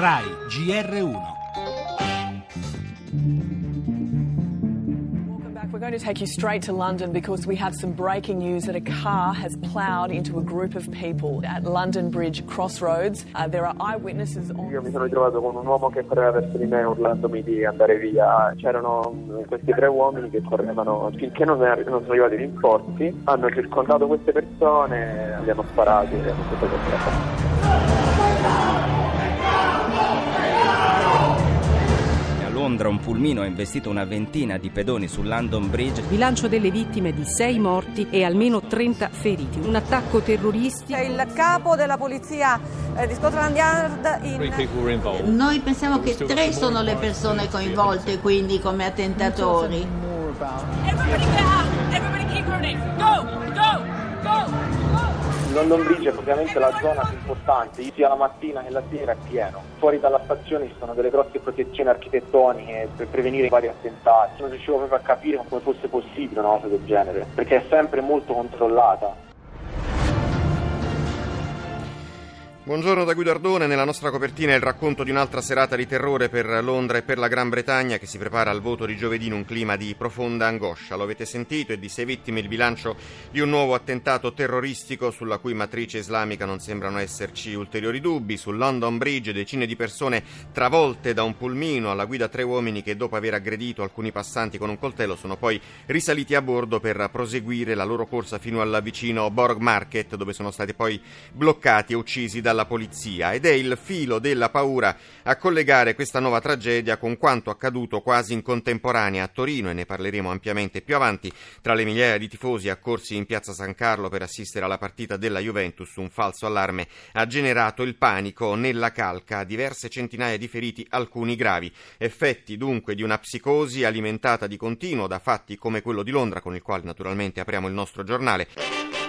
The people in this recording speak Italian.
RAI GR1 We're going to take you straight to London because we have some breaking news that a car has ploughed into a group of people at London Bridge Crossroads. Uh, there are eyewitnesses on. Io mi sono ritrovato con un uomo che correva verso di me urlandomi di andare via. C'erano questi tre uomini che correvano finché non, er- non sono arrivati i rinforzi. Hanno circondato queste persone, li hanno sparati e hanno fatto Londra un pulmino ha investito una ventina di pedoni su London Bridge. Bilancio delle vittime di 6 morti e almeno 30 feriti. Un attacco terroristico. C'è il capo della polizia eh, di Scotland Yard in... Noi pensiamo che tre sono le persone coinvolte, quindi come attentatori. Everybody London Bridge è ovviamente la zona più importante, sia la mattina che la sera è pieno. Fuori dalla stazione ci sono delle grosse protezioni architettoniche per prevenire vari attentati. Non riuscivo proprio a capire come fosse possibile una cosa del genere, perché è sempre molto controllata. Buongiorno da Guido Ardone, nella nostra copertina il racconto di un'altra serata di terrore per Londra e per la Gran Bretagna che si prepara al voto di giovedì in un clima di profonda angoscia. Lo avete sentito, è di sei vittime il bilancio di un nuovo attentato terroristico sulla cui matrice islamica non sembrano esserci ulteriori dubbi. Su London Bridge decine di persone travolte da un pulmino alla guida tre uomini che dopo aver aggredito alcuni passanti con un coltello sono poi risaliti a bordo per proseguire la loro corsa fino al vicino Borg Market dove sono stati poi bloccati e uccisi dalla polizia ed è il filo della paura a collegare questa nuova tragedia con quanto accaduto quasi in contemporanea a Torino e ne parleremo ampiamente più avanti. Tra le migliaia di tifosi accorsi in piazza San Carlo per assistere alla partita della Juventus un falso allarme ha generato il panico nella calca. Diverse centinaia di feriti alcuni gravi. Effetti dunque di una psicosi alimentata di continuo da fatti come quello di Londra con il quale naturalmente apriamo il nostro giornale